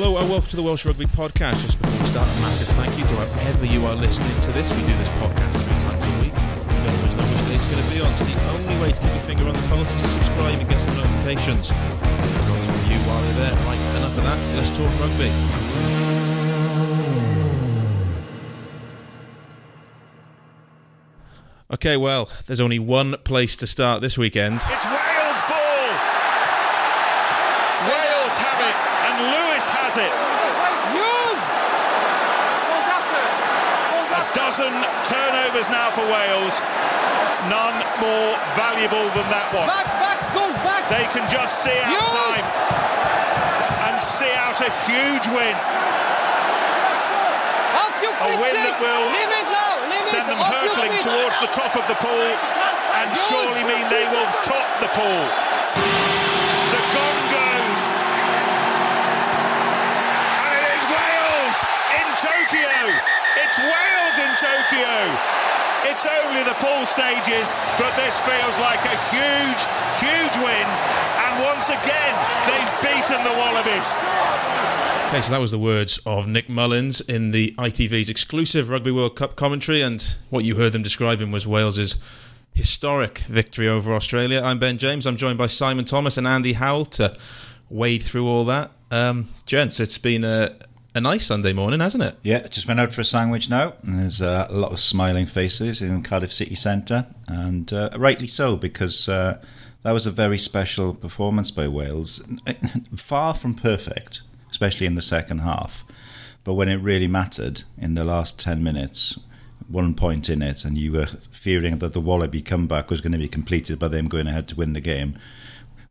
Hello and welcome to the Welsh Rugby Podcast. Just before we start, a massive thank you to whoever you are listening to this. We do this podcast three times a week. We don't always know which day it's going to be on. So the only way to keep your finger on the pulse is to subscribe and get some notifications. For those of you while you're there, right, enough of that. Let's talk rugby. Okay, well, there's only one place to start this weekend. It's Wales ball. Wales have it, Lewis has it. A dozen turnovers now for Wales. None more valuable than that one. Back, back, go back. They can just see out Yes. time and see out a huge win. A win that will Leave it now. Leave Send them hurtling towards the top of the pool and surely mean they will top the pool. The gong goes. In Tokyo. It's Wales in Tokyo. It's only the pool stages, but this feels like a huge, huge win. And once again, they've beaten the Wallabies. Okay, so that was the words of Nick Mullins in the ITV's exclusive Rugby World Cup commentary, and what you heard them describing was Wales's historic victory over Australia. I'm Ben James. I'm joined by Simon Thomas and Andy Howell to wade through all that. Um, gents, it's been a, a nice Sunday morning, hasn't it? Yeah, just went out for a sandwich now. And there's uh, a lot of smiling faces in Cardiff City Centre, and uh, rightly so because uh, that was a very special performance by Wales. Far from perfect, especially in the second half, but when it really mattered in the last ten minutes, one point in it, and you were fearing that the Wallaby comeback was going to be completed by them going ahead to win the game.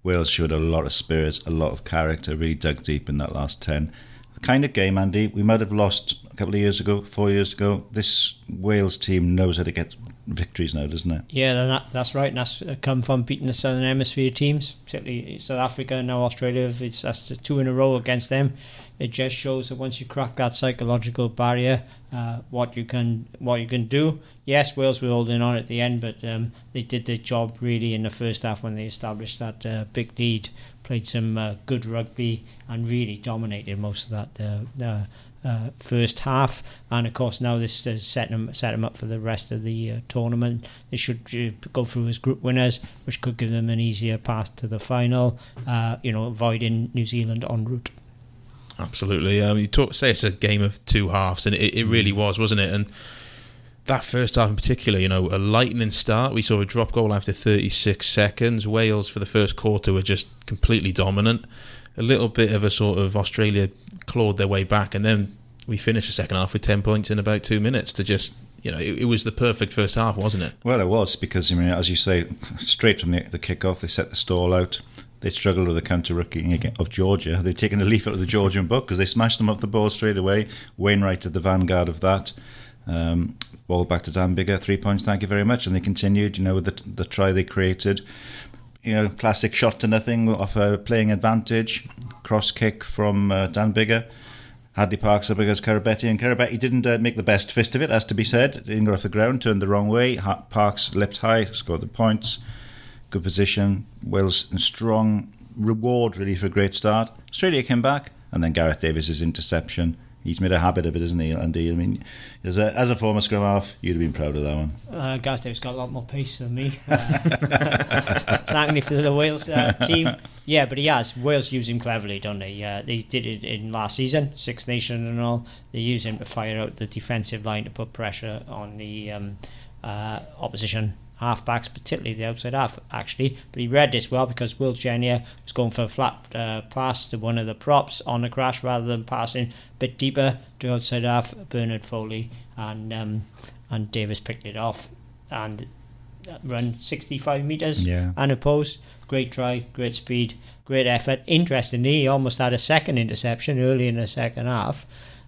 Wales showed a lot of spirit, a lot of character, really dug deep in that last 10. Kind of game, Andy, we might have lost a couple of years ago, four years ago. This Wales team knows how to get victories now, doesn't it? Yeah, that's right. And that's come from beating the Southern Hemisphere teams, particularly South Africa and now Australia. It's that's two in a row against them. It just shows that once you crack that psychological barrier, uh, what you can what you can do. Yes, Wales were holding on at the end, but um, they did their job really in the first half when they established that uh, big lead, played some uh, good rugby, and really dominated most of that. Uh, uh, uh, first half, and of course now this has set them set them up for the rest of the uh, tournament. They should uh, go through as group winners, which could give them an easier path to the final. Uh, you know, avoiding New Zealand en route. Absolutely. Um, you talk, say it's a game of two halves, and it, it really was, wasn't it? And that first half in particular, you know, a lightning start. We saw a drop goal after 36 seconds. Wales for the first quarter were just completely dominant. A little bit of a sort of Australia clawed their way back, and then we finished the second half with 10 points in about two minutes to just, you know, it, it was the perfect first half, wasn't it? Well, it was because, I mean, as you say, straight from the, the kick-off, they set the stall out. They struggled with the counter-rucking of Georgia. They'd taken a leaf out of the Georgian book because they smashed them off the ball straight away. Wainwright at the vanguard of that. Um, ball back to Dan Biggar, three points, thank you very much. And they continued, you know, with the, the try they created. You know, classic shot to nothing off a playing advantage. Cross kick from uh, Dan Biggar. Hadleigh Parkes up against Koroibete, and Koroibete didn't uh, make the best fist of it, as to be said. Go off the ground, turned the wrong way. Ha- Parkes leapt high, scored the points. Good position. Wales strong reward, really, for a great start. Australia came back, and then Gareth Davies's interception. He's made a habit of it, isn't he, Andy? I mean, as a, as a former scrum half, you'd have been proud of that one. Uh, Davies got a lot more pace than me. Uh, certainly for the Wales uh, team. Yeah, but he has. Wales use him cleverly, don't they? They did it in last season, Six Nations and all. They use him to fire out the defensive line to put pressure on the um, uh, opposition halfbacks, particularly the outside half, actually. But he read this well because Will Genia was going for a flat uh, pass to one of the props on the crash rather than passing a bit deeper to outside half, Bernard Foley, and um, and Davies picked it off and run 65 metres Yeah. and opposed. Great try, great speed, great effort. Interestingly, he almost had a second interception early in the second half.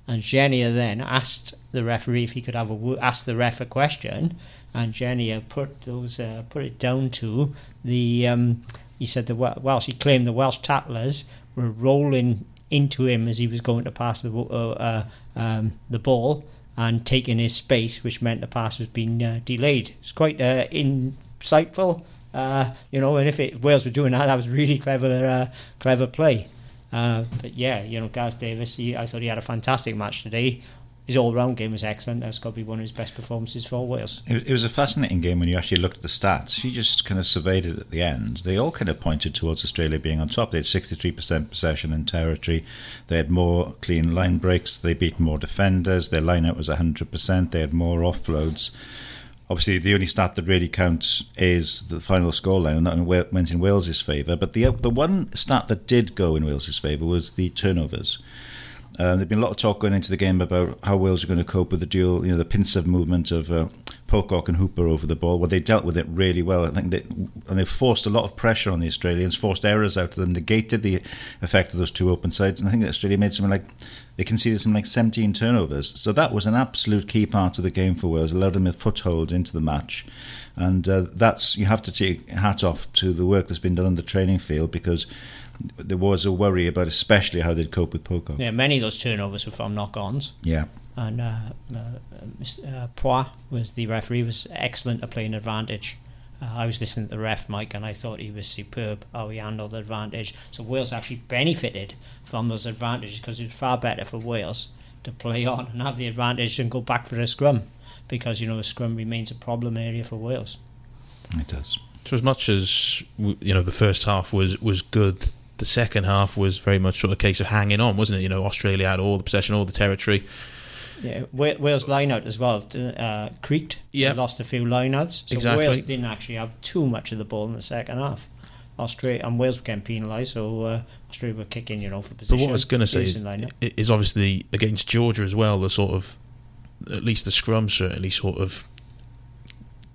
And Genia then asked the referee if he could have a ask the ref a question, and Genia put those uh, put it down to the. Um, he said the Welsh. He claimed the Welsh tacklers were rolling into him as he was going to pass the uh, uh, um, the ball and taking his space, which meant the pass was being uh, delayed. It's quite uh, insightful, uh, you know. And if it, Wales were doing that, that was really clever, clever play. But yeah, you know, Gareth Davies, he, I thought he had a fantastic match today. His all-round game was excellent. That's got to be one of his best performances for Wales. It, it was a fascinating game when you actually looked at the stats. If you just kind of surveyed it at the end, they all kind of pointed towards Australia being on top. They had 63% possession in territory. They had more clean line breaks. They beat more defenders. Their line was 100%. They had more offloads. Obviously, the only stat that really counts is the final scoreline, and that went in Wales's favour. But the the one stat that did go in Wales's favour was the turnovers. Um, there'd been a lot of talk going into the game about how Wales are going to cope with the dual, you know, the pincer movement of uh, Pocock and Hooper over the ball. Well, they dealt with it really well. I think they and they forced a lot of pressure on the Australians, forced errors out of them, negated the effect of those two open sides. And I think Australia made something like they conceded something like 17 turnovers. So that was an absolute key part of the game for Wales. allowed them a foothold into the match. And uh, that's you have to take hat off to the work that's been done on the training field because there was a worry about especially how they'd cope with Pocock. Yeah, many of those turnovers were from knock-ons. Yeah. And uh, uh, uh, Poite was the referee, was excellent at playing advantage. Uh, I was listening to the ref, Mike, and I thought he was superb how he handled the advantage. So Wales actually benefited from those advantages because it was far better for Wales to play on and have the advantage and go back for a scrum because, you know, the scrum remains a problem area for Wales. It does. So as much as you know, the first half was was good the second half was very much sort of a case of hanging on, wasn't it? You know, Australia had all the possession, all the territory. Yeah, Wales line out as well uh, creaked. Yeah, lost a few line outs. So exactly. Wales didn't actually have too much of the ball in the second half. Australia and Wales were getting penalised, so uh, Australia were kicking, you know, for position. But what I was going to say is, is obviously against Georgia as well. The sort of at least the scrum certainly sort of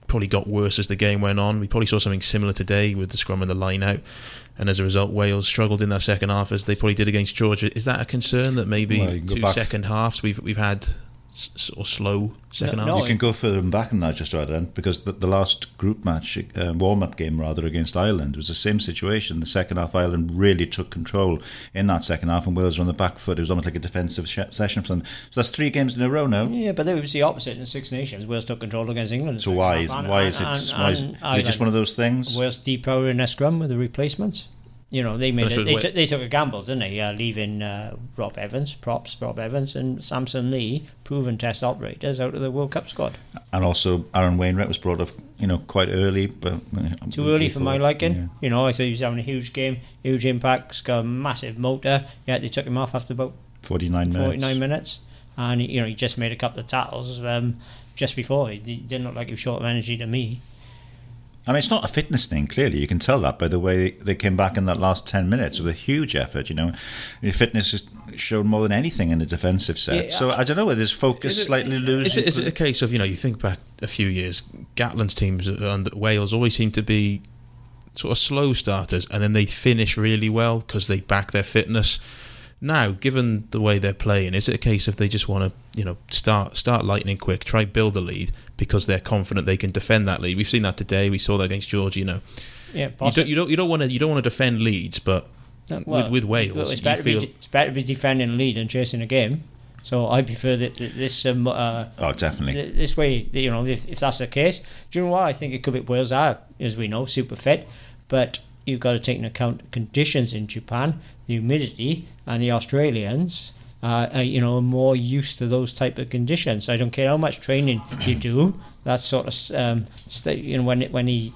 probably got worse as the game went on. We probably saw something similar today with the scrum and the line out and as a result, Wales struggled in that second half as they probably did against Georgia. Is that a concern that maybe well, two second halves we've we've had sort of slow second no, half? You can go further back than that, just right then, because the, the last group match, uh, warm up game rather, against Ireland was the same situation. The second half, Ireland really took control in that second half, and Wales were on the back foot. It was almost like a defensive sh- session for them. So that's three games in a row now. Yeah, but it was the opposite in the Six Nations. Wales took control against England. So why is, why is it? why is, is it just one of those things? Wales deep in their scrum with the replacements. You know, they made it, they, t- they took a gamble, didn't they? Uh, leaving uh, Rob Evans, props, Rob Evans, and Samson Lee, proven test operators, out of the World Cup squad. And also, Aaron Wainwright was brought off, you know, quite early, but too early for my liking. Yeah. You know, I thought he was having a huge game, huge impact, he's got a massive motor. Yeah, they took him off after about 49 minutes. 49 minutes, and you know, he just made a couple of tackles um, just before. He didn't look like he was short of energy to me. I mean, it's not a fitness thing. Clearly, you can tell that by the way they came back in that last ten minutes with a huge effort. You know, fitness is shown more than anything in the defensive set. Yeah, so I don't know whether his focus it, slightly loses. Is it, is it a case of you know you think back a few years, Gatland's teams and Wales always seem to be sort of slow starters, and then they finish really well because they back their fitness. Now, given the way they're playing, is it a case of they just want to, you know, start start lightning quick, try build a lead because they're confident they can defend that lead? We've seen that today. We saw that against Georgia. You know, yeah, you don't, you don't you don't want to you don't want to defend leads, but well, with with Wales, well, it's, better feel... be, it's better to be defending a lead and chasing a game. So I prefer that this. Um, uh, oh, definitely. This way, you know, if, if that's the case, do you know what? I think it could be Wales are, as we know, super fit, but you've got to take into account conditions in Japan, humidity, and the Australians. Uh, are, you know, more used to those type of conditions. I don't care how much training you do. That sort of, um, st- you know, when it, when he,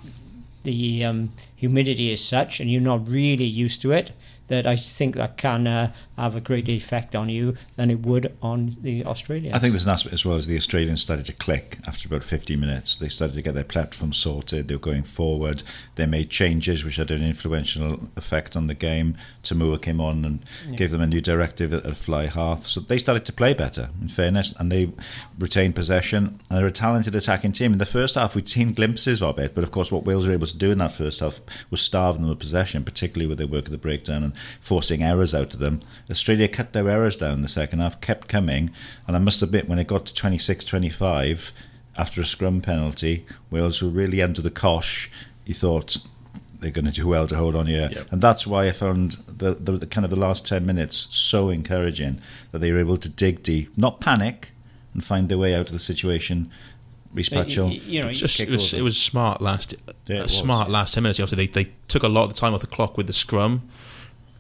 the um, humidity is such, and you're not really used to it, that I think that can uh, have a greater effect on you than it would on the Australians. I think there's an aspect as well as the Australians started to click after about 50 minutes. They started to get their platform sorted. They were going forward. They made changes which had an influential effect on the game. Toomua came on and yeah. gave them a new directive at, a fly half. So they started to play better, in fairness, and they retained possession. And they're a talented attacking team. In the first half, we'd seen glimpses of it, but of course, what Wales were able to do in that first half was starve them of possession, particularly with their work at the breakdown and forcing errors out of them. Australia cut their errors down in the second half, kept coming, and I must admit, when it got to 26 25, after a scrum penalty, Wales were really under the cosh. You thought they're going to do well to hold on here, yep. and that's why I found the, the, the kind of the last 10 minutes so encouraging that they were able to dig deep, not panic, and find their way out of the situation Rhys Patchell. You, you know, just, it, was, it was smart last yeah, smart last ten minutes. Obviously, they, they took a lot of the time off the clock with the scrum,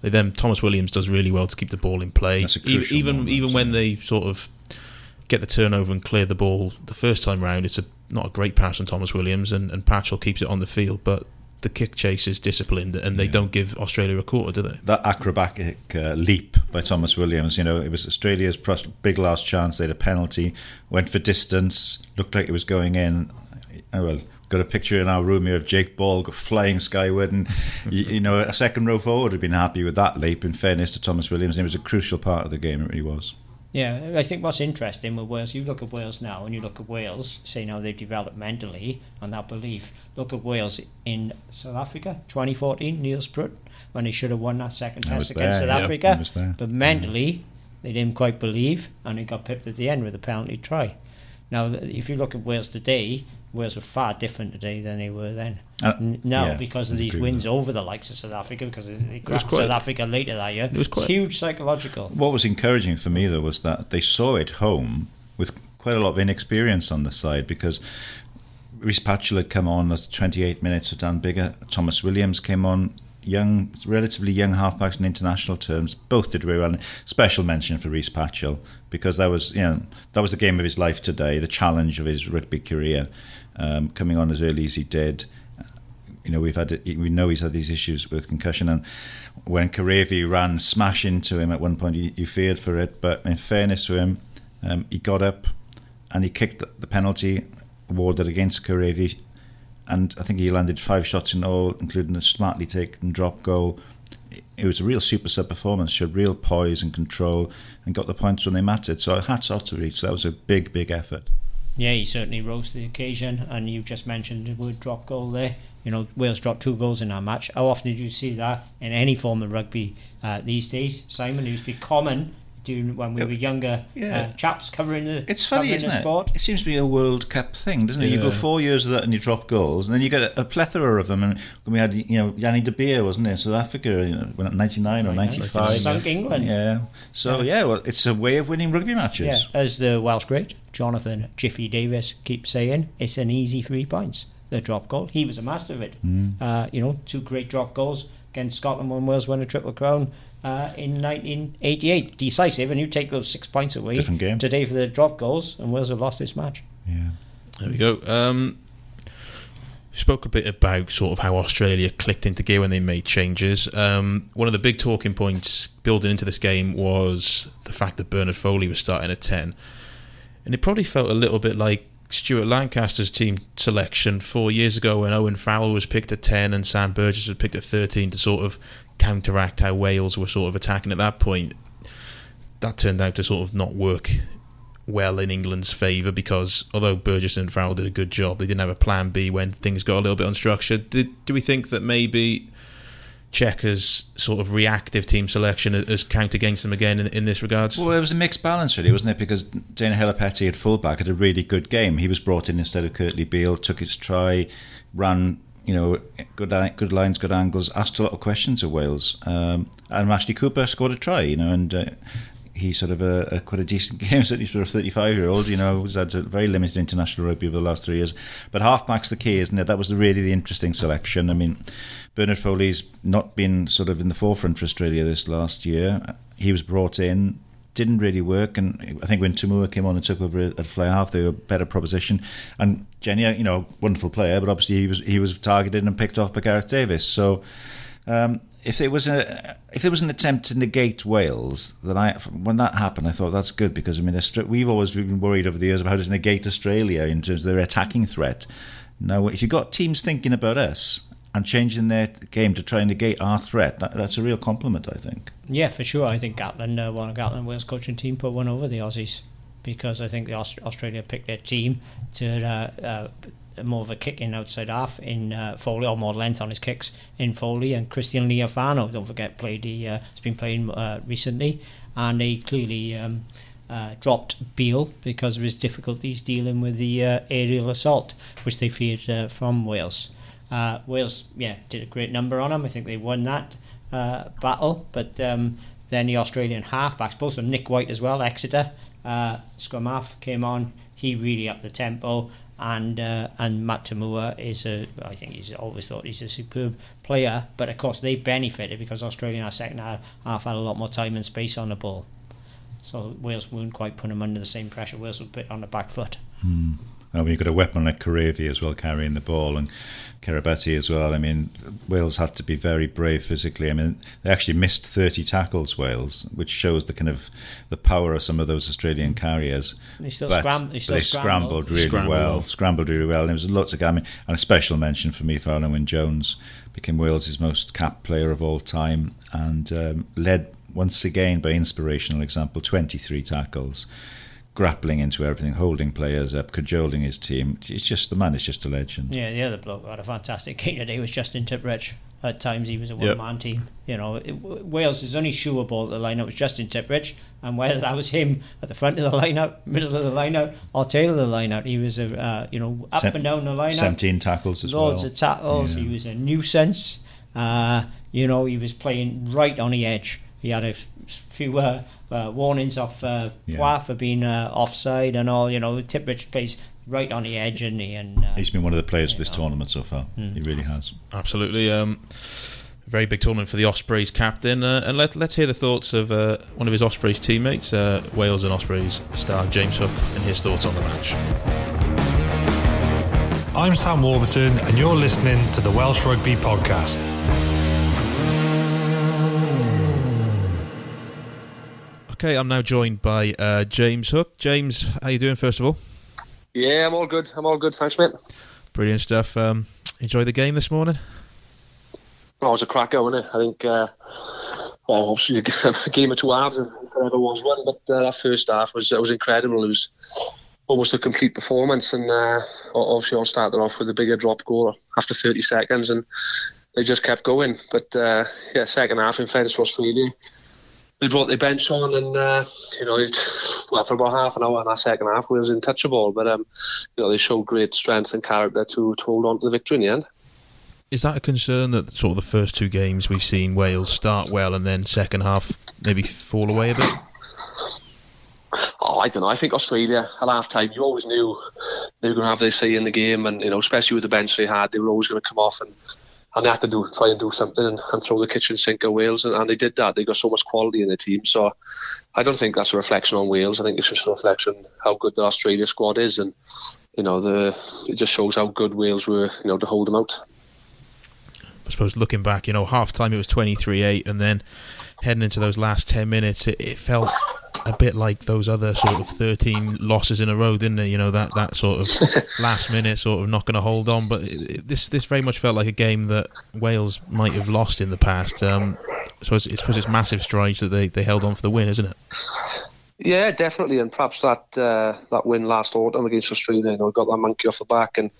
They then Thomas Williams does really well to keep the ball in play, even even, even when yeah. they sort of get the turnover and clear the ball the first time round. It's a not a great pass from Thomas Williams, and, and Patchell keeps it on the field, but the kick chase is disciplined, and they don't give Australia a quarter, do they? that acrobatic uh, leap by Thomas Williams. You know, it was Australia's big last chance. They had a penalty, went for distance, looked like it was going in. Oh, well, got a picture in our room here of Jake Ball flying skyward, and you, you know, a second row forward would have been happy with that leap. In fairness to Thomas Williams, and it was a crucial part of the game. It really was. Yeah, I think what's interesting with Wales, you look at Wales now and you look at Wales, say now they've developed mentally on that belief. Look at Wales in South Africa, 2014, Neil Sprutt, when they should have won that second I test against there, South yeah, Africa. I was there. But mentally, they didn't quite believe and they got pipped at the end with a penalty try. Now, if you look at Wales today, Wales are far different today than they were then. Uh, now, yeah, because of these wins over the likes of South Africa, because they was grabbed quite- South Africa later that year, it was quite- it's huge psychological. What was encouraging for me though was that they saw it home with quite a lot of inexperience on the side because Rhys Patchell had come on at 28 minutes with Dan Biggar. Thomas Williams came on, young, relatively young halfbacks in international terms. Both did very well. Special mention for Rhys Patchell because that was you know that was the game of his life today, the challenge of his rugby career, um, coming on as early as he did you know, we've had we know he's had these issues with concussion, and when Kerevi ran smash into him at one point, he, he feared for it. But in fairness to him, um, he got up and he kicked the penalty awarded against Kerevi, and I think he landed five shots in all, including a smartly taken drop goal. It was a real super sub performance, showed real poise and control, and got the points when they mattered. So hats off to Rhys. That was a big, big effort. Yeah, he certainly rose to the occasion, and you just mentioned the word drop goal there. You know, Wales dropped two goals in that match. How often did you see that in any form of rugby uh, these days? Simon, it used to be common during when we were younger Yeah. uh, chaps covering the It's funny, covering isn't the it? sport. It seems to be a World Cup thing, doesn't it? You go four years of that and you drop goals, and then you get a, a plethora of them. And we had, you know, Jannie De Beer, wasn't there South Africa, you know, when at 99 or 95. Sunk England. Yeah. So, yeah. well, it's a way of winning rugby matches. Yeah, as the Welsh great Jonathan Jiffy Davies keeps saying, it's an easy three points. The drop goal, he was a master of it. Mm. Uh, you know, two great drop goals against Scotland when Wales won a triple crown uh, in 1988, decisive. And you take those six points away Different game. today for the drop goals, and Wales have lost this match. Yeah. There we go. Um, spoke a bit about sort of how Australia clicked into gear when they made changes. Um, one of the big talking points building into this game was the fact that Bernard Foley was starting at 10. And it probably felt a little bit like Stuart Lancaster's team selection four years ago when Owen Farrell was picked at 10 and Sam Burgess was picked at 13 to sort of counteract how Wales were sort of attacking at that point. That turned out to sort of not work well in England's favour because although Burgess and Farrell did a good job, they didn't have a plan B when things got a little bit unstructured. Did, do we think that maybe Cheika's sort of reactive team selection has count against them again in, in this regards? Well, it was a mixed balance, really, wasn't it? Because Dane Haylett-Petty at fullback had a really good game. He was brought in instead of Kurtley Beale, took his try, ran, you know, good good lines, good angles, asked a lot of questions of Wales. Um, and Ashley Cooper scored a try, you know, and uh, he sort of a, a quite a decent game, certainly for a 35 year old, you know, who's had a very limited international rugby over the last three years. But halfback's the key, isn't it? That was really the interesting selection. I mean, Bernard Foley's not been sort of in the forefront for Australia this last year. He was brought in, didn't really work, and I think when Toomua came on and took over at fly half, they were a better proposition. And Genia, you know, wonderful player, but obviously he was he was targeted and picked off by Gareth Davies. So. Um, if there was a if there was an attempt to negate Wales, then I when that happened, I thought that's good because I mean we've always been worried over the years about how to negate Australia in terms of their attacking threat. Now, if you've got teams thinking about us and changing their game to try and negate our threat, that, that's a real compliment, I think. Yeah, for sure. I think Gatland, uh, one of Gatland Wales coaching team, put one over the Aussies because I think the Aust- Australia picked their team to uh, uh, more of a kick in outside half in uh, Foley, or more length on his kicks in Foley and Christian Lealiifano. Don't forget, played. He uh, has been playing uh, recently, and he clearly. Um, uh, dropped Beale because of his difficulties dealing with the uh, aerial assault, which they feared uh, from Wales. Wales, yeah, did a great number on him. I think they won that battle. But um, then the Australian halfbacks, both of Nick White as well, Exeter, uh, scrum half came on. He really upped the tempo and uh, and Matt Toomua is a I think he's always thought he's a superb player, but of course they benefited because Australia in our second half, had a lot more time and space on the ball, so Wales wouldn't quite put them under the same pressure. Wales a bit on the back foot. Mm. And when you've got a weapon like Kerevi as well carrying the ball and Koroibete as well, I mean, Wales had to be very brave physically. I mean, they actually missed 30 tackles, Wales, which shows the kind of the power of some of those Australian carriers. They still, but, scram- they, still they scrambled. scrambled really Scrambled well, well. scrambled really well. And there was lots of, I mean, and a special mention for me for Alan Jones, became Wales' most capped player of all time and um, led once again by inspirational example, 23 tackles grappling into everything, holding players up, cajoling his team. It's just the man is just a legend. Yeah, the other bloke had a fantastic game today was Justin Tipuric. At times he was a Yep. one-man team. You know, it, Wales is only sure ball at the line-out was Justin Tipuric, and whether that was him at the front of the line-out, middle of the line-out, or tail of the line-out, he was a uh, you know up Sem- and down the line-out. 17 tackles as Loads well. of tackles. Yeah. He was a nuisance. Uh, you know, he was playing right on the edge. He had a f- few uh, uh, warnings off uh, Yeah. Poite for being uh, offside and all. You know, Tipuric plays right on the edge, and he and uh, He's been one of the players of this Yeah. tournament so far. Mm. He really has. Absolutely. Um, very big tournament for the Ospreys captain. Uh, and let, let's hear the thoughts of uh, one of his Ospreys teammates, uh, Wales and Ospreys star James Hook, and his thoughts on the match. I'm Sam Warburton, and you're listening to the Welsh Rugby Podcast. Okay, I'm now joined by uh, James Hook. James, how you doing? First of all, Yeah, I'm all good. I'm all good. Thanks, mate. brilliant stuff. Um, enjoy the game this morning. Oh, it was a cracker, wasn't it? I think, uh, well, obviously a game of two halves if there ever was one, but uh, that first half was it was incredible. It was almost a complete performance, and uh, obviously all started off with a Biggar drop goal after 30 seconds, and they just kept going. But uh, yeah, second half in fairness to Australia, they brought their bench on, and uh, you know, it, well, for about half an hour in that second half, we was untouchable. But um, you know, they showed great strength and character to, to hold on to the victory in the end. Is that a concern that sort of the first two games we've seen Wales start well and then second half maybe fall away a bit? Oh, I don't know. I think Australia at half time, you always knew they were going to have their say in the game, and you know, especially with the bench they had, they were always going to come off and, and they had to do try and do something and, and throw the kitchen sink at Wales, and, and they did that. They got so much quality in the team, so I don't think that's a reflection on Wales. I think it's just a reflection how good the Australia squad is, and you know, the it just shows how good Wales were, you know, to hold them out. I suppose looking back, you know, half time it was 23 8, and then heading into those last 10 minutes, it, it felt a bit like those other sort of 13 losses in a row, didn't it? You know, that, that sort of last minute sort of not going to hold on. But it, it- this this very much felt like a game that Wales might have lost in the past. Um, so it's, it's, it's massive strides that they, they held on for the win, isn't it? Yeah, definitely, and perhaps that uh, that win last autumn against Australia, you know, got that monkey off the back, and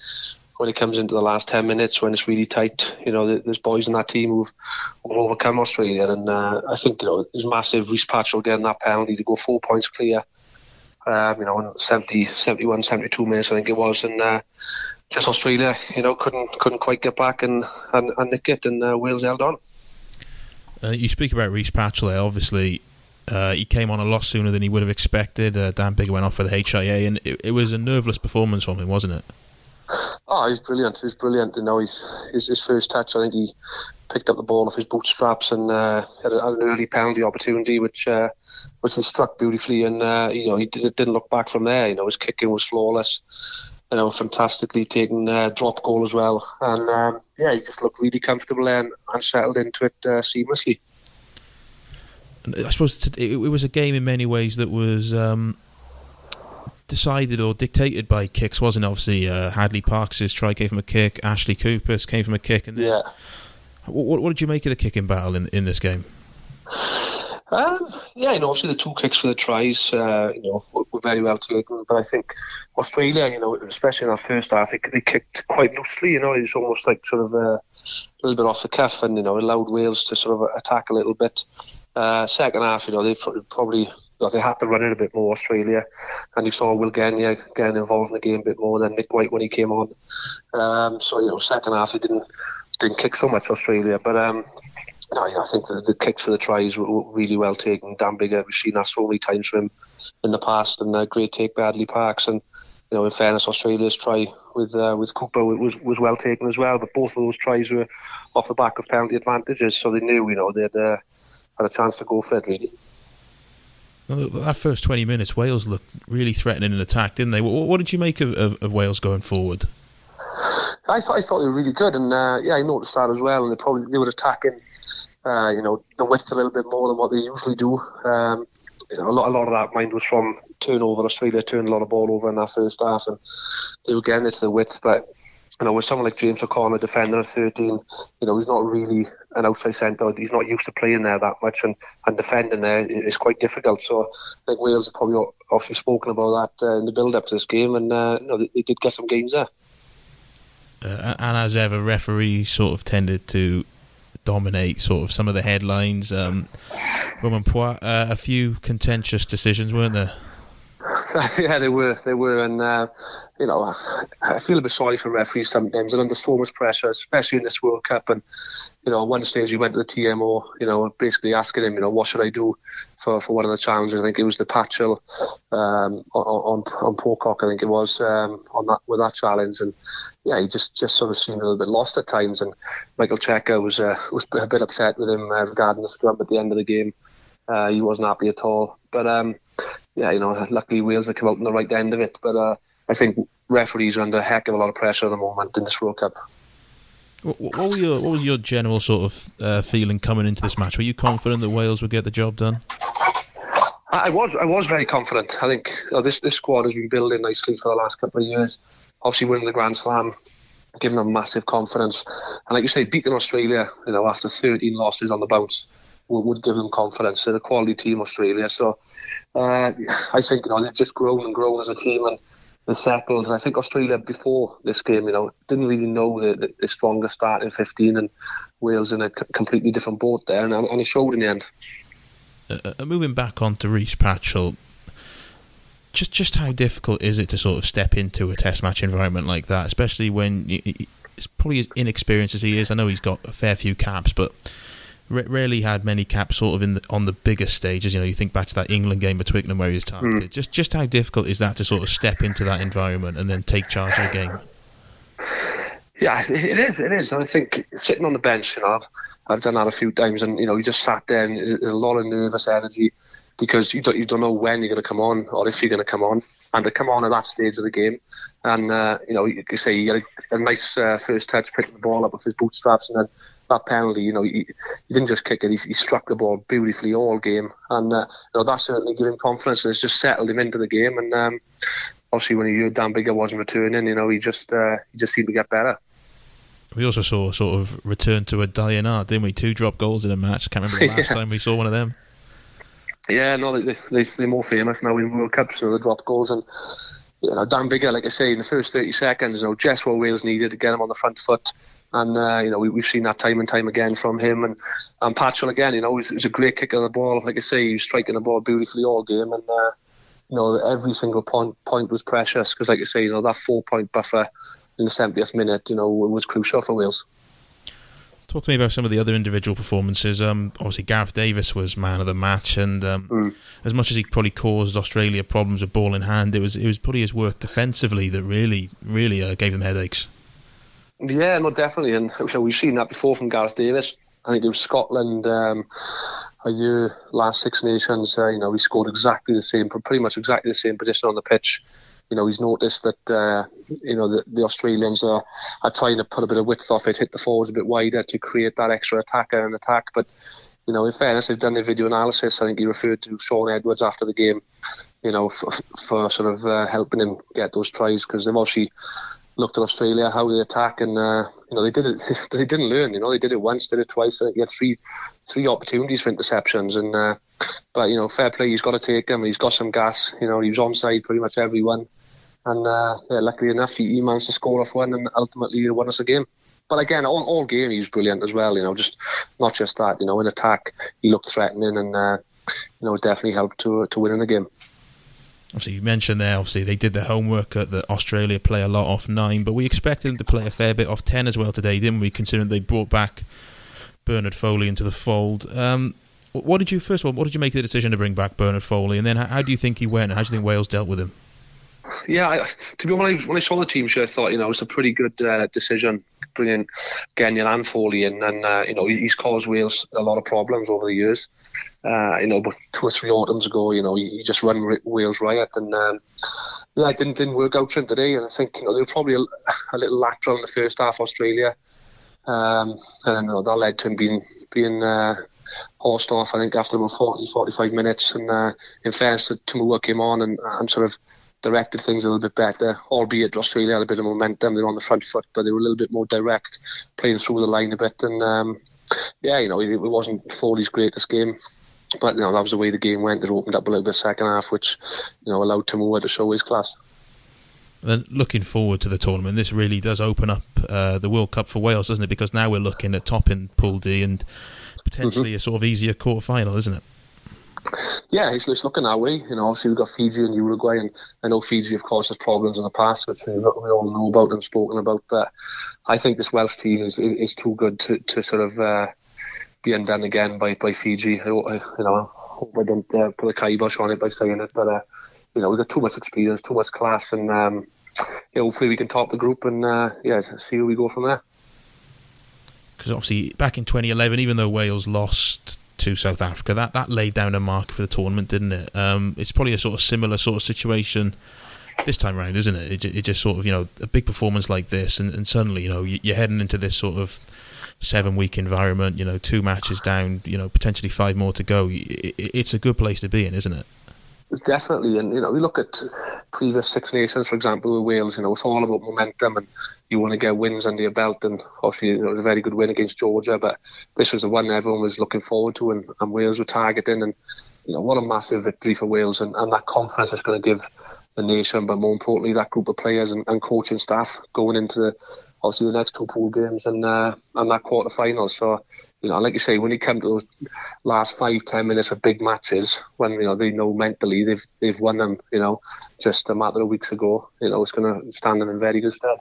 when it comes into the last ten minutes, when it's really tight, you know, there's boys in that team who've, overcome Australia, and uh, I think you know there's massive. Rhys Patchell getting that penalty to go four points clear, um, you know, in 70, 71, 72 minutes, I think it was, and uh, just Australia, you know, couldn't couldn't quite get back and and, and nick it, and uh, Wales held on. Uh, you speak about Rhys Patchell there. Obviously, uh, he came on a lot sooner than he would have expected. Uh, Dan Biggar went off for the HIA, and it, it was a nerveless performance from him, wasn't it? Oh, he's brilliant. He's brilliant. You know, he's, his, his first touch, I think he picked up the ball off his bootstraps and uh, had, an early penalty opportunity, which uh, which he struck beautifully. And uh, you know, he did, didn't look back from there. You know, his kicking was flawless. You know, fantastically taken uh, drop goal as well. And um, yeah, he just looked really comfortable and, and settled into it uh, seamlessly. I suppose it, it was a game in many ways that was um, decided or dictated by kicks, wasn't it? Obviously, uh, Hadleigh Parkes' try came from a kick. Ashley Cooper's came from a kick. And then, Yeah. what, what did you make of the kicking battle in, in this game? Um, yeah, you know, obviously the two kicks for the tries, uh, you know, were, very well taken. But I think Australia, you know, especially in our first half, they, they kicked quite loosely. You know, it was almost like sort of uh, a little bit off the cuff, and you know, allowed Wales to sort of attack a little bit. Uh, second half, you know, they probably they had to run it a bit more, Australia, and you saw Will Genia getting involved in the game a bit more than Nick White when he came on. Um, so you know, second half they didn't didn't kick so much Australia, but um, no, I think the, the kicks for the tries were, were really well taken. Dan Biggar, we've seen that so many times from him in the past, and a great take by Adley Parkes. And you know, in fairness, Australia's try with uh, with Cooper was was well taken as well. But both of those tries were off the back of penalty advantages, so they knew, you know, they'd uh, had a chance to go for it really. That first 20 minutes, Wales looked really threatening in attack, didn't they? What, what did you make of, of, of, Wales going forward? I thought I thought they were really good, and uh, yeah, I noticed that as well. And they probably they were attacking, uh, you know, the width a little bit more than what they usually do. Um, you know, a lot, a lot of that mind was from turnover. Australia turned a lot of ball over in that first half, and they were getting it to the width. But you know, with someone like James O'Connor, defender at 13, you know, he's not really an outside centre. He's not used to playing there that much, and, and defending there is quite difficult. So I think Wales have probably obviously spoken about that uh, in the build-up to this game, and uh, you know, they, they, did get some games there. Uh, and as ever, referee sort of tended to dominate sort of some of the headlines. Um, Romain Poite, uh, a few contentious decisions, weren't there? yeah, they were. They were, and uh, you know, I feel a bit sorry for referees sometimes. They're under so much pressure, especially in this World Cup. And you know, one stage he went to the TMO, you know, basically asking him, you know, what should I do for, for one of the challenges? I think it was the Patchell um, on, on on Pocock, I think it was um, on that with that challenge, and yeah, he just, just sort of seemed a little bit lost at times. And Michael Cheika was uh, was a bit upset with him uh, regarding the scrum at the end of the game. Uh, he wasn't happy at all. But um, yeah, you know, luckily Wales have come out on the right end of it. But uh, I think referees are under a heck of a lot of pressure at the moment in this World Cup. What, what, your, what was your general sort of uh, feeling coming into this match? Were you confident that Wales would get the job done? I was I was very confident. I think this this squad has been building nicely for the last couple of years. Obviously, winning the Grand Slam, giving them massive confidence, and like you say, beating Australia, you know, after 13 losses on the bounce, would, give them confidence. They're a quality team, Australia. So uh, I think you know they've just grown and grown as a team and settled. And I think Australia before this game, you know, didn't really know the, the, the start in 15 and Wales in a c- completely different boat there, and, and it showed in the end. Uh, uh, moving back on to Rhys Patchell, just just how difficult is it to sort of step into a Test match environment like that, especially when it's probably as inexperienced as he is. I know he's got a fair few caps, but rarely had many caps sort of in the, on the biggest stages. You know, you think back to that England game at Twickenham where he was targeted. Mm. Just just how difficult is that to sort of step into that environment and then take charge of the game? Yeah, it is. It is. And I think sitting on the bench, you know, I've, I've done that a few times, and you know, you just sat there and there's a lot of nervous energy because you don't you don't know when you're going to come on or if you're going to come on and to come on at that stage of the game. And, uh, you know, you say he had a, a nice uh, first touch picking the ball up with his bootstraps and then that penalty, you know, he, he didn't just kick it, he, he, struck the ball beautifully all game. And, uh, you know, that certainly gave him confidence and it's just settled him into the game. And um, obviously when he heard Dan Biggar wasn't returning, you know, he just, uh, he just seemed to get better. We also saw sort of return to a dying art, didn't we? Two drop goals in a match. Can't remember the last yeah. time we saw one of them. Yeah, no, they, they, they're more famous now in World Cups, so they drop goals. And, you know, Dan Biggar, like I say, in the first 30 seconds, you know, just what Wales needed to get him on the front foot. And, uh, you know, we, we've seen that time and time again from him. And, and Patchell, again, you know, he's, he's a great kicker of the ball. Like I say, he's striking the ball beautifully all game. And, uh, you know, every single point point was precious because, like I say, you know, that four point buffer in the 70th minute, you know, was crucial for Wales. Talk to me about some of the other individual performances. Um, obviously, Gareth Davies was man of the match, and um, mm. as much as he probably caused Australia problems with ball in hand, it was it was probably his work defensively that really really uh, gave them headaches. Yeah, no, definitely, and we've seen that before from Gareth Davies. I think it was Scotland um, a year last Six Nations. Uh, you know, he scored exactly the same, from pretty much exactly the same position on the pitch you know, he's noticed that, uh, you know, the, the, Australians are, are trying to put a bit of width off it, hit the forwards a bit wider to create that extra attacker and attack. But, you know, in fairness, they've done the video analysis. I think he referred to Shaun Edwards after the game, you know, for, for sort of uh, helping him get those tries because they've obviously looked at Australia, how they attack, and, uh, you know, they did it, they didn't learn, you know, they did it once, did it twice. He had three, three opportunities for interceptions. And, uh, but, you know, fair play, he's got to take them. He's got some gas. You know, he was onside pretty much every one. And uh, yeah, luckily enough, he, he, managed to score off one and ultimately he won us a game. But again, all, all game he was brilliant as well. You know, just not just that. You know, in attack he looked threatening and uh, you know definitely helped to to win in the game. Obviously, you mentioned there. Obviously, they did their homework at the Australia play a lot off nine, but we expected them to play a fair bit off ten as well today, didn't we? Considering they brought back Bernard Foley into the fold. Um, what did you first of all? What did you make the decision to bring back Bernard Foley, and then how, how do you think he went? And how do you think Wales dealt with him? Yeah, I, to be honest, when I saw the team sheet, I thought you know it was a pretty good uh, decision bringing Geniel and Foley in, and uh, you know he's caused Wales a lot of problems over the years. Uh, you know, but two or three autumns ago, you know, he, just run Wales riot, and um, yeah, it didn't didn't work out for him today. And I think you know they were probably a, a little lateral in the first half, Australia, um, and you know, that led to him being being uh, horsed off. I think after about 40, 45 minutes, and uh, in fairness, Toomua came on and, and sort of directed things a little bit better, albeit Australia had a bit of momentum. They were on the front foot, but they were a little bit more direct, playing through the line a bit. And um, yeah, you know, it, it wasn't Foley's greatest game. But you know that was the way the game went. It opened up a little bit second half, which you know allowed Toomua to show his class. Then looking forward to the tournament, this really does open up uh, the World Cup for Wales, doesn't it? Because now we're looking at top in Pool D and potentially mm-hmm. a sort of easier quarter final, isn't it? Yeah, it's, it's looking that way. You know, obviously we've got Fiji and Uruguay, and I know Fiji, of course, has problems in the past, which we, all know about and spoken about. But I think this Welsh team is is too good to, to sort of uh, be undone again by, by Fiji. I, you know, hope I don't uh, put a kibosh on it by saying it, but uh, you know, we've got too much experience, too much class, and um, yeah, hopefully we can top the group and uh, yeah, see where we go from there. Because obviously, back in 2011, even though Wales lost to South Africa, that, that laid down a mark for the tournament, didn't it? Um, it's probably a sort of similar sort of situation this time around, isn't it? It, it just sort of, you know, a big performance like this, and, and suddenly, you know, you're heading into this sort of seven week environment, you know, two matches down, you know, potentially five more to go. It's a good place to be in, isn't it? Definitely, and you know, we look at previous Six Nations, for example, with Wales. You know, it's all about momentum, and you want to get wins under your belt. And obviously, you know, it was a very good win against Georgia, but this was the one everyone was looking forward to, and, and Wales were targeting. And you know, what a massive victory for Wales, and, and that confidence is going to give the nation, but more importantly, that group of players and, and coaching staff going into the, obviously the next two pool games and uh, and that quarter final. So, you know, like you say, when it come to those last five ten minutes of big matches, when you know they know mentally they've they've won them, you know, just a matter of weeks ago, you know, it's going to stand them in very good stead.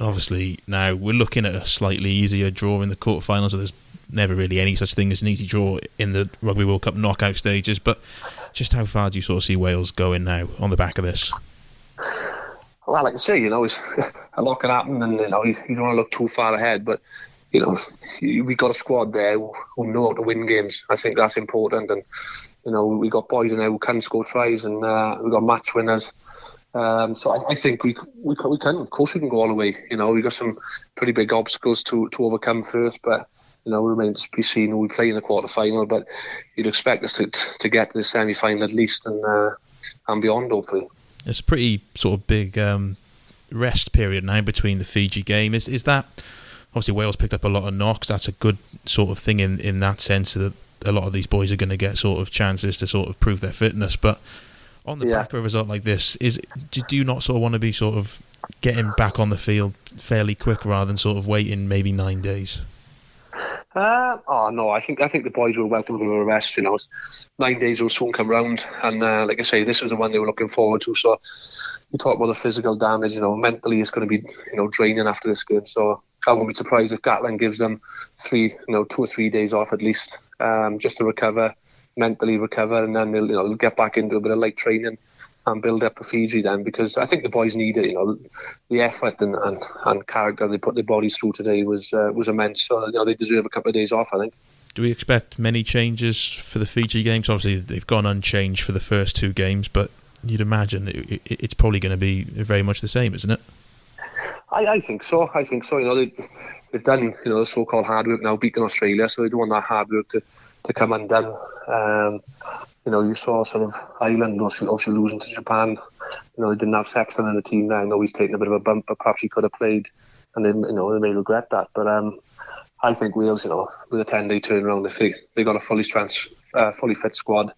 Obviously, now we're looking at a slightly easier draw in the quarterfinals. So there's never really any such thing as an easy draw in the Rugby World Cup knockout stages, but just how far do you sort of see Wales going now on the back of this? Well, like I say, you know, a lot can happen, and you know, you don't want to look too far ahead, but you know, we got a squad there who, know how to win games. I think that's important, and you know, we got boys in there who can score tries, and uh, we got match winners. Um, so I, I, think we, we we can, of course, we can go all the way. You know, we got some pretty big obstacles to to overcome first, but you know, we remains to be seen we play in the quarter final. But you'd expect us to to get to the semi final at least and uh, and beyond, hopefully. It's a pretty sort of big um, rest period now between the Fiji game. Is is that obviously Wales picked up a lot of knocks? That's a good sort of thing in in that sense that a lot of these boys are going to get sort of chances to sort of prove their fitness, but. On the yeah. back of a result like this, is do you not sort of want to be sort of getting back on the field fairly quick rather than sort of waiting maybe nine days? Uh, oh no, I think I think the boys were welcome to a rest. You know, nine days will soon come round, and uh, like I say, this was the one they were looking forward to. So you talk about the physical damage. You know, mentally it's going to be you know draining after this game. So I won't be surprised if Gatland gives them three, you know, two or three days off at least, um, just to recover, mentally recover, and then they'll you know get back into a bit of light training and build up for Fiji then because I think the boys need it. You know, the effort and, and, and character they put their bodies through today was uh, was immense. So you know they deserve a couple of days off. I think. Do we expect many changes for the Fiji games? Obviously, they've gone unchanged for the first two games, but you'd imagine it, it, it's probably going to be very much the same, isn't it? I, I think so. I think so. You know, they've, they've done you know so-called hard work now, beating Australia, so they don't want that hard work to, to come undone. Um, you know, you saw sort of Ireland also, also losing to Japan. You know, they didn't have Sexton in the team now. I know he's taken a bit of a bump, but perhaps he could have played, and then you know, they may regret that. But um, I think Wales, you know, with a ten-day turnaround, they they got a fully trans, uh, fully fit squad,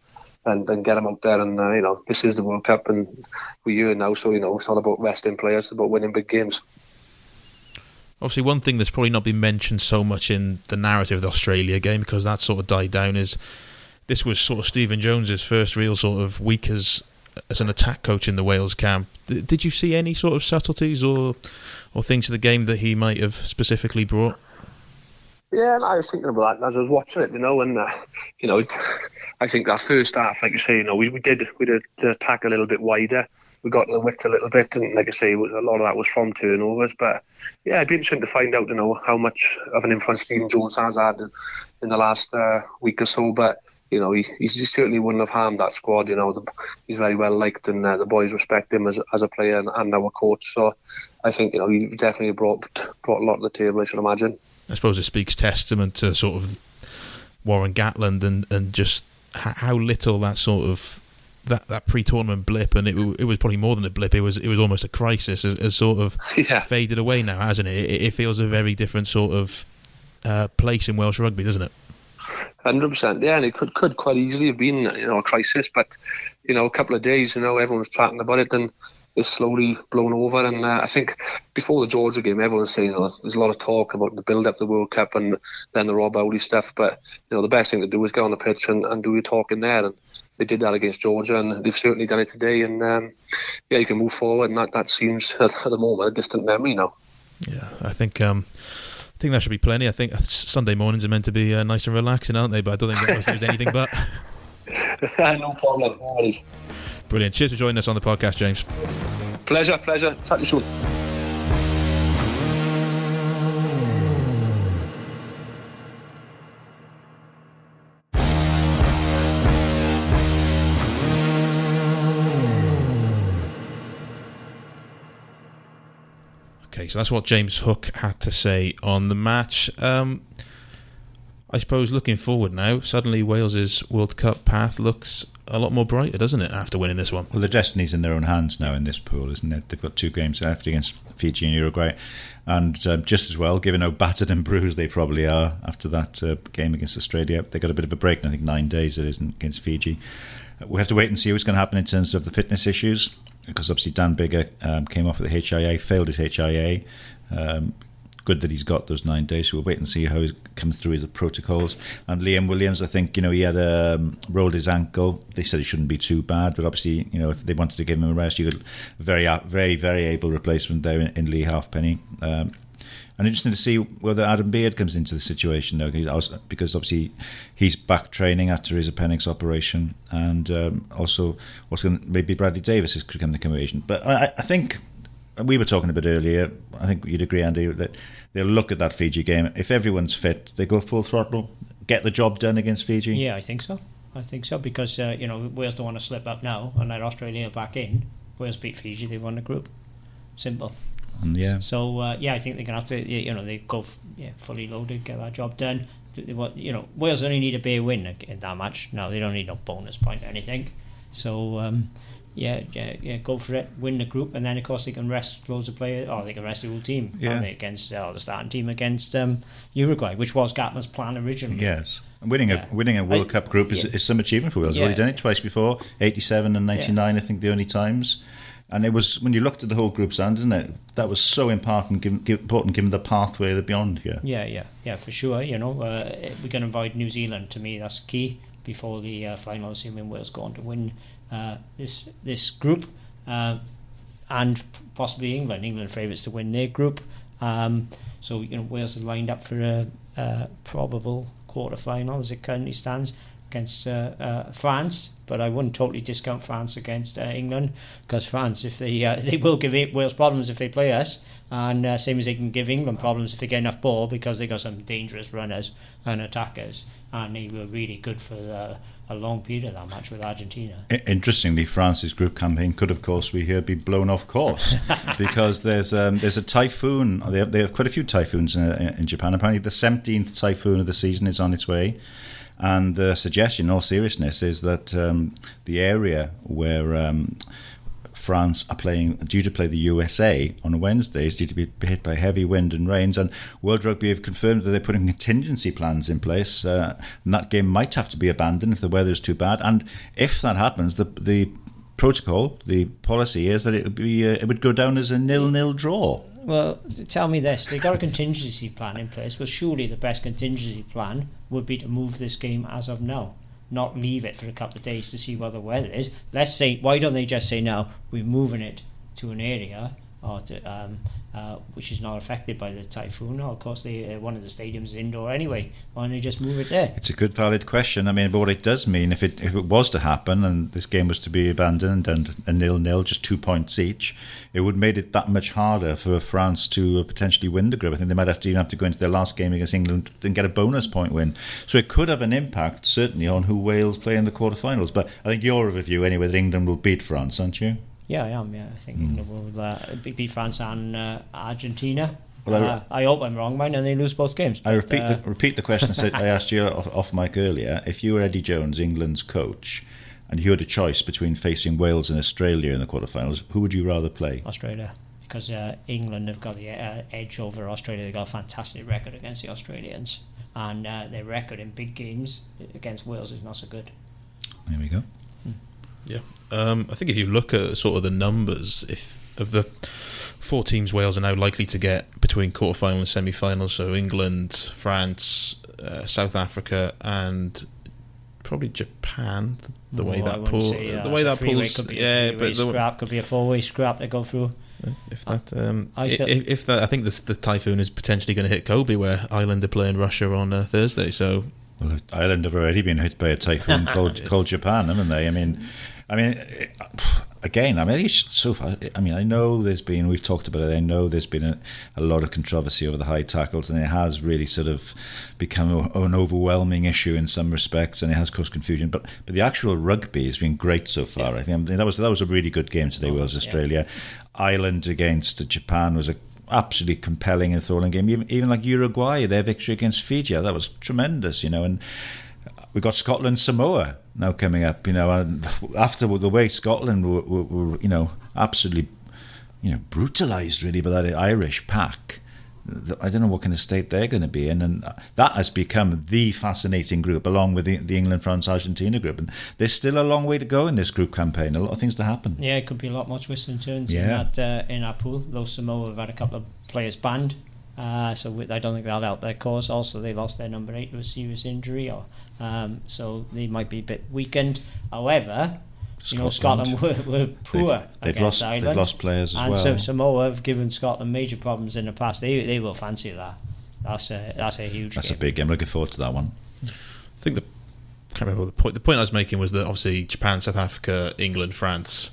and then get them out there, and uh, you know, this is the World Cup, and we're here now, so you know, it's all about resting players, it's about winning big games. Obviously, one thing that's probably not been mentioned so much in the narrative of the Australia game because that sort of died down is this was sort of Stephen Jones's first real sort of week as as an attack coach in the Wales camp. Did you see any sort of subtleties or or things to the game that he might have specifically brought? Yeah, and I was thinking about that as I was watching it, you know, and uh, you know, I think that first half, like you say, you know, we, we did we did attack a little bit wider. we got the width a little bit, and like I say, a lot of that was from turnovers. But yeah, it'd be interesting to find out, you know, how much of an influence Stephen Jones has had in, in the last uh, week or so. But you know, he, he certainly wouldn't have harmed that squad. You know, the, he's very well liked, and uh, the boys respect him as, as a player and, and our coach. So I think you know he definitely brought brought a lot to the table. I should imagine. I suppose it speaks testament to sort of Warren Gatland and and just how little that sort of that, that pre-tournament blip, and it, it was probably more than a blip. It was it was almost a crisis, has, has sort of yeah. faded away now, hasn't it? it? It feels a very different sort of uh, place in Welsh rugby, doesn't it? Hundred percent, yeah, and it could could quite easily have been you know a crisis, but you know a couple of days, you know, everyone was chatting about it, and it's slowly blown over. And uh, I think before the Georgia game, everyone was saying you know, there's a lot of talk about the build up to the World Cup and then the Rob Howley stuff, but you know the best thing to do is go on the pitch and, and do your talking there, and they did that against Georgia, and they've certainly done it today. And um, yeah, you can move forward, and that, that seems at the moment a distant memory now. Yeah, I think. Um, I think that should be plenty. I think Sunday mornings are meant to be uh, nice and relaxing, aren't they? But I don't think there's anything but. no problem. No worries. Brilliant. Cheers for joining us on the podcast, James. Pleasure, pleasure. Talk to you soon. Okay, so that's what James Hook had to say on the match. Um, I suppose looking forward now, suddenly Wales's World Cup path looks a lot more brighter, doesn't it, after winning this one? Well, the destiny's in their own hands now in this pool, isn't it? They've got two games left against Fiji and Uruguay, and um, just as well, given how battered and bruised they probably are after that uh, game against Australia, they got a bit of a break. And I think nine days it isn't against Fiji. We have to wait and see what's going to happen in terms of the fitness issues because obviously Dan Biggar um, came off with the HIA, failed his HIA. Um, good that he's got those nine days. We'll wait and see how he comes through his protocols. And Liam Williams, I think you know he had um, rolled his ankle. They said it shouldn't be too bad, but obviously you know if they wanted to give him a rest, you could very very very able replacement there in, in Leigh Halfpenny. Um, and interesting to see whether Adam Beard comes into the situation now, because obviously he's back training after his appendix operation, and um, also what's going to maybe Bradley Davies is become the commission. But I, I think we were talking a bit earlier. I think you'd agree, Andy, that they'll look at that Fiji game. If everyone's fit, they go full throttle, get the job done against Fiji. Yeah, I think so. I think so because uh, you know Wales don't want to slip up now and let Australia back in. Wales beat Fiji, they won the group. Simple. And yeah. So uh, yeah, I think they're gonna have to. You know, they go f- yeah fully loaded, get that job done. They, what you know, Wales only need a bare win in that match. No, they don't need no bonus point or anything. So um, yeah, yeah, yeah, go for it, win the group, and then of course they can rest loads of players, or they can rest the whole team. Yeah. They, against uh, the starting team against um, Uruguay, which was Gatland's plan originally. Yes. Winning Yeah. a winning a World I- Cup group is, yeah. is some achievement for Wales. They've already done it twice before, eighty seven and ninety nine. I think the only times. And it was when you looked at the whole group's end, isn't it? That was so important, given, given, important given the pathway the beyond here. Yeah, yeah, yeah, for sure. You know, uh, we're going to avoid New Zealand. To me, that's key before the uh, final. Assuming Wales go on to win this this group, uh, and possibly England. England favourites to win their group. Um, so you know, Wales are lined up for a, a probable quarter final as it currently stands against uh, uh, France. But I wouldn't totally discount France against uh, England because France, if they uh, they will give Wales problems if they play us, and uh, same as they can give England problems if they get enough ball because they got some dangerous runners and attackers, and they were really good for uh, a long period of that match with Argentina. Interestingly, France's group campaign could, of course, we hear be blown off course because there's um, there's a typhoon. They have, they have quite a few typhoons in, in Japan. Apparently, the 17th typhoon of the season is on its way. And the suggestion, in all seriousness, is that um, the area where um, France are playing due to play the USA on Wednesday is due to be hit by heavy wind and rains. And World Rugby have confirmed that they're putting contingency plans in place, uh, and that game might have to be abandoned if the weather is too bad. And if that happens, the the protocol, the policy is that it would be uh, it would go down as a nil-nil draw. Well, tell me this: they got a contingency plan in place. Well, surely the best contingency plan would be to move this game as of now, not leave it for a couple of days to see what the weather is. Let's say, why don't they just say now we're moving it to an area or to, um, uh, which is not affected by the typhoon. Or of course, they, uh, one of the stadiums is indoor anyway. Why don't they just move it there? It's a good, valid question. I mean, but what it does mean, if it if it was to happen and this game was to be abandoned and a nil nil, just two points each, it would made it that much harder for France to uh, potentially win the group. I think they might have to even have to go into their last game against England and get a bonus point win. So it could have an impact certainly on who Wales play in the quarterfinals. But I think you're of a view anyway that England will beat France, aren't you? Yeah, I am. Yeah, I think England will uh, beat France and uh, Argentina. Well, I- uh, I hope I'm wrong, man, and they lose both games. I repeat uh, the, repeat the question I said- I asked you off, off mic earlier. If you were Eddie Jones, England's coach, and you had a choice between facing Wales and Australia in the quarterfinals, who would you rather play? Australia because uh, England have got the uh, edge over Australia. They've got a fantastic record against the Australians, and uh, their record in big games against Wales is not so good. There we go. Yeah, um, I think if you look at sort of the numbers, if of the four teams Wales are now likely to get between quarterfinal and semi-final, so England, France, uh, South Africa, and probably Japan. The way Oh, that wouldn't pool, say, uh, the way that three-way, pulls, be yeah, a but the, scrap could be a four-way scrap to go through. if that, um, I i- still- if, if that, I think this, the typhoon is potentially going to hit Kobe, where Ireland are playing Russia on uh, Thursday. So Well, Ireland have already been hit by a typhoon called, called Japan, haven't they? I mean, I mean, again, I mean, it's so far. I mean, I know there's been. We've talked about it. I know there's been a, a lot of controversy over the high tackles, and it has really sort of become an overwhelming issue in some respects, and it has caused confusion. But but the actual rugby has been great so far. I think, I think that was that was a really good game today. Wales Australia, Ireland against Japan was a absolutely compelling and enthralling game. Even, even like Uruguay, their victory against Fiji, that was tremendous, you know. And we've got Scotland Samoa now coming up, you know. And after the way Scotland were, were, were you know, absolutely, you know, brutalised really by that Irish pack. I don't know what kind of state they're going to be in, and that has become the fascinating group, along with the, the England, France, Argentina group. And there's still a long way to go in this group campaign. A lot of things to happen. Yeah, it could be a lot more twists and turns Yeah. in that uh, in our pool. Though Samoa have had a couple of players banned, uh, so we- I don't think that'll help their cause. Also, they lost their number eight to a serious injury, or um, so they might be a bit weakened. However, you know Scotland. Scotland were, were poor They've- they've against lost- they've lost players as and well. so Samoa have given Scotland major problems in the past. They they will fancy that. That's a that's a huge. That's game. a big game. Looking forward to that one. I think the can't remember the point. The point I was making was that obviously Japan, South Africa, England, France,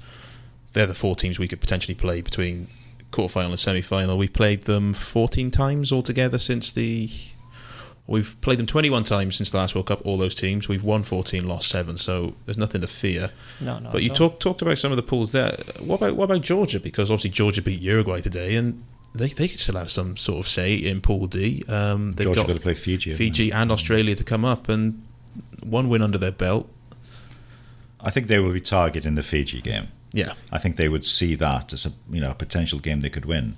they're the four teams we could potentially play between quarterfinal and semi-final. We've played them 14 times altogether since the. We've played them 21 times since the last World Cup. All those teams, we've won 14, lost seven. So there's nothing to fear. No, no. But you talked talked about some of the pools there. What about what about Georgia? Because obviously Georgia beat Uruguay today, and they they could still have some sort of say in Pool D. Um, they've Georgia got got to play Fiji. Fiji and Australia to come up, and one win under their belt. I think they will be targeting the Fiji game. Yeah, I think they would see that as a you know a potential game they could win.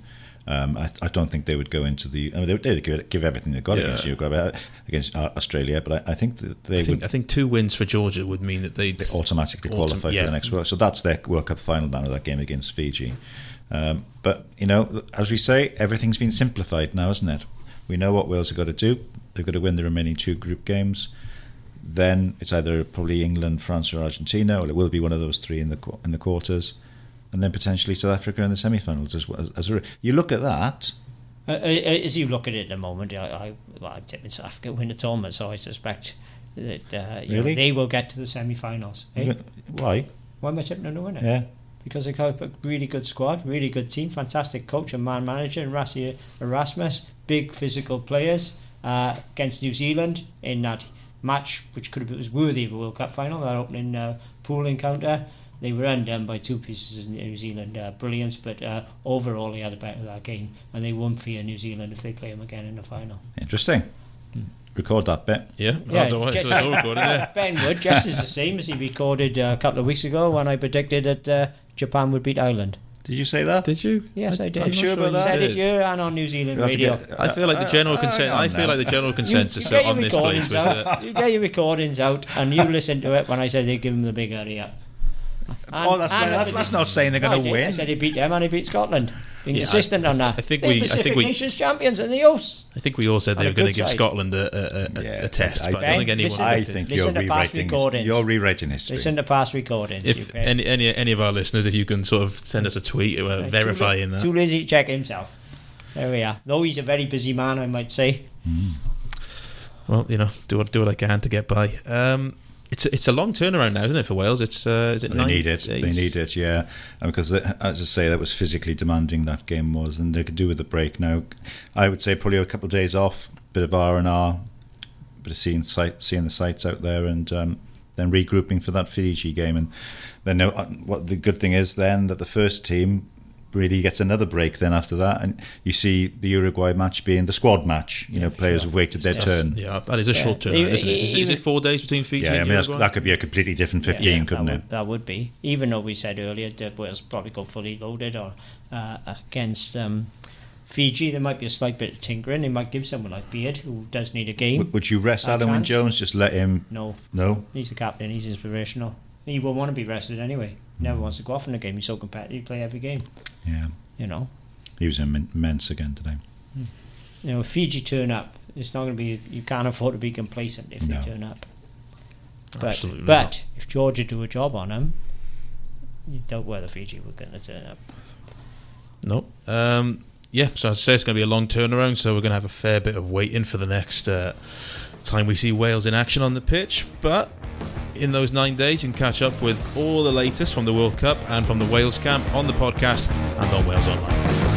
Um, I, I don't think they would go into the. I mean, they would they'd give, give everything they've got Yeah. against Uruguay, uh, against uh, Australia, but I, I think that they I think would I think two wins for Georgia would mean that they'd automatically Autom- qualify yeah. for the next World. So that's their World Cup final now, of that game against Fiji. Um, but you know, as we say, everything's been simplified now, isn't it? We know what Wales have got to do. They've got to win the remaining two group games. Then it's either probably England, France, or Argentina, or it will be one of those three in the in the quarters, and then potentially South Africa in the semi-finals as well. As a, you look at that, Uh, uh, as you look at it at the moment, I, I, well, I'm tipping South Africa win the tournament, so I suspect that uh, you know, they will get to the semi-finals. Eh? why? Why am I tipping them to win it? Yeah, Because they got a really good squad, really good team, fantastic coach and man manager, and Rassie Erasmus, big physical players uh, against New Zealand in that match, which could have was worthy of a World Cup final, that opening uh, pool encounter. They were undone by two pieces of New Zealand uh, brilliance, but uh, overall they had a better that game, and they won't fear New Zealand if they play them again in the final. interesting. Record that bit. yeah. Yeah, I don't want just- it's all recorded, yeah. Ben Wood, just as the same as he recorded uh, a couple of weeks ago when I predicted that uh, Japan would beat Ireland. Did you say that? Did you? Yes, I, did. I'm sure about that. Said it Did. here and on New Zealand You'll have to radio. get- I feel like the general Uh, consensus. on I feel now. like the general consensus you get your on this place recordings was out. that You get your recordings out, and you listen to it when I said they give them the big hurry up. oh, that's, and that's, that's not saying they're No, going to win. I said he beat them and he beat Scotland. Being Yeah, I- consistent on that. I think They're we- I think we- Nations champions and the hosts. I think we all said they were going to give side. Scotland a, a, a, Yeah, a test, I- but I don't think anyone. listen- I think you're to past rewriting, recordings. you're rewriting history. Listen to past recordings. if any, any any of our listeners, if you can sort of send us a tweet uh, Too verifying la- that. Too lazy to check himself. There we are. Though he's a very busy man, I might say. Well, you know, do what do what I can to get by. Um, it's a, it's a long turnaround now, isn't it, for Wales? It's uh, is it They need it. They need it. Yeah, and because they- as I say, that was physically demanding. That game was, and they could do with a break now. I would say probably a couple of days off, bit of R and R, bit of seeing sight, seeing the sights out there, and um, then regrouping for that Fiji game. And then uh, what the good thing is then that the first team really gets another break then after that, and you see the Uruguay match being the squad match. You know, players have waited their Yes, turn. Yeah, that is a Yeah. short turn, isn't it? Is, is it four days between Fiji Yeah, I mean Uruguay? that could be a completely different fifteen, couldn't that it? that would be. Even though we said earlier that Wales probably go fully loaded or uh, against um, Fiji, there might be a slight bit of tinkering. They might give someone like Beard, who does need a game. Would, would you rest A Alan Jones? Just let him? No, No. he's the captain. He's inspirational. He won't want to be rested anyway. Never wants to go off in a game. He's so competitive. He play every game. Yeah, You know. he was immense again today. You know, if Fiji turn up, it's not going to be. You can't afford to be complacent if No. they turn up. But, Absolutely but not. if Georgia do a job on them, you doubt whether Fiji were going to turn up. No. Um, yeah, so I'd say it's going to be a long turnaround, so we're going to have a fair bit of waiting for the next uh, time we see Wales in action on the pitch. But in those nine days, you can catch up with all the latest from the World Cup and from the Wales camp on the podcast and on Wales Online.